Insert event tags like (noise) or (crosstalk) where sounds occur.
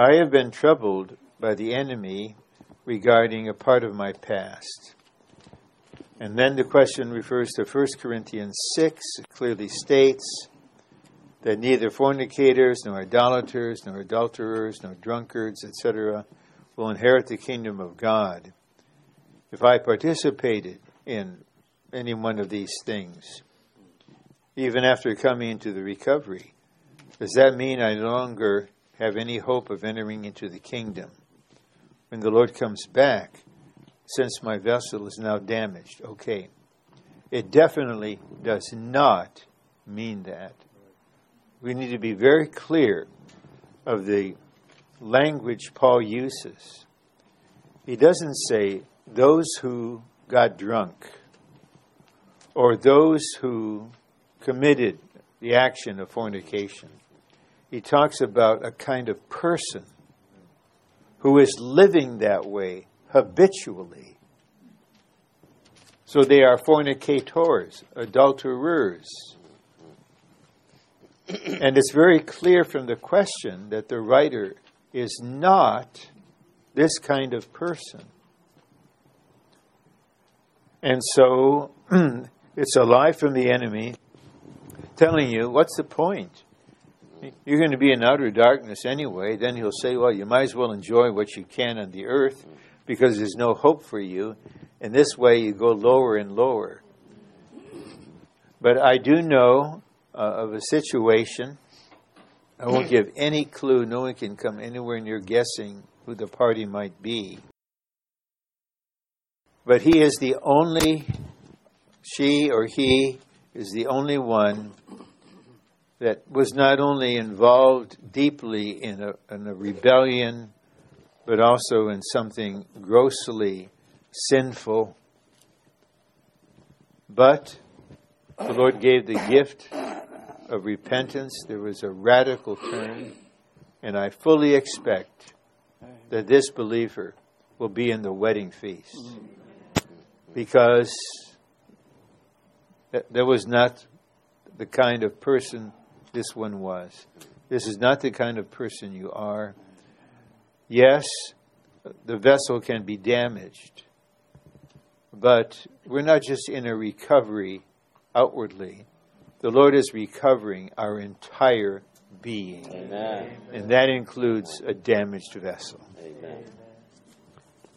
I have been troubled by the enemy regarding a part of my past. And then the question refers to 1 Corinthians 6. It clearly states that neither fornicators, nor idolaters, nor adulterers, nor drunkards, etc., will inherit the kingdom of God. If I participated in any one of these things, even after coming into the recovery, does that mean I no longer have any hope of entering into the kingdom? When the Lord comes back, since my vessel is now damaged. Okay. It definitely does not mean that. We need to be very clear of the language Paul uses. He doesn't say those who got drunk or those who committed the action of fornication. He talks about a kind of person who is living that way habitually. So they are fornicators, adulterers. and it's very clear from the question that the writer is not this kind of person. And so (clears throat) it's a lie from the enemy telling you, what's the point? You're going to be in outer darkness anyway. Then he'll say, well, you might as well enjoy what you can on the earth because there's no hope for you. And this way you go lower and lower. But I do know uh, of a situation. I won't give any clue. No one can come anywhere near guessing who the party might be. But he is the only, she or he is the only one that was not only involved deeply in a, in a rebellion but also in something grossly sinful. But the Lord gave the gift of repentance. There was a radical turn, and I fully expect that this believer will be in the wedding feast because that was not the kind of person this one was. This is not the kind of person you are. Yes, the vessel can be damaged, but we're not just in a recovery outwardly. The Lord is recovering our entire being. Amen. And that includes a damaged vessel. Amen.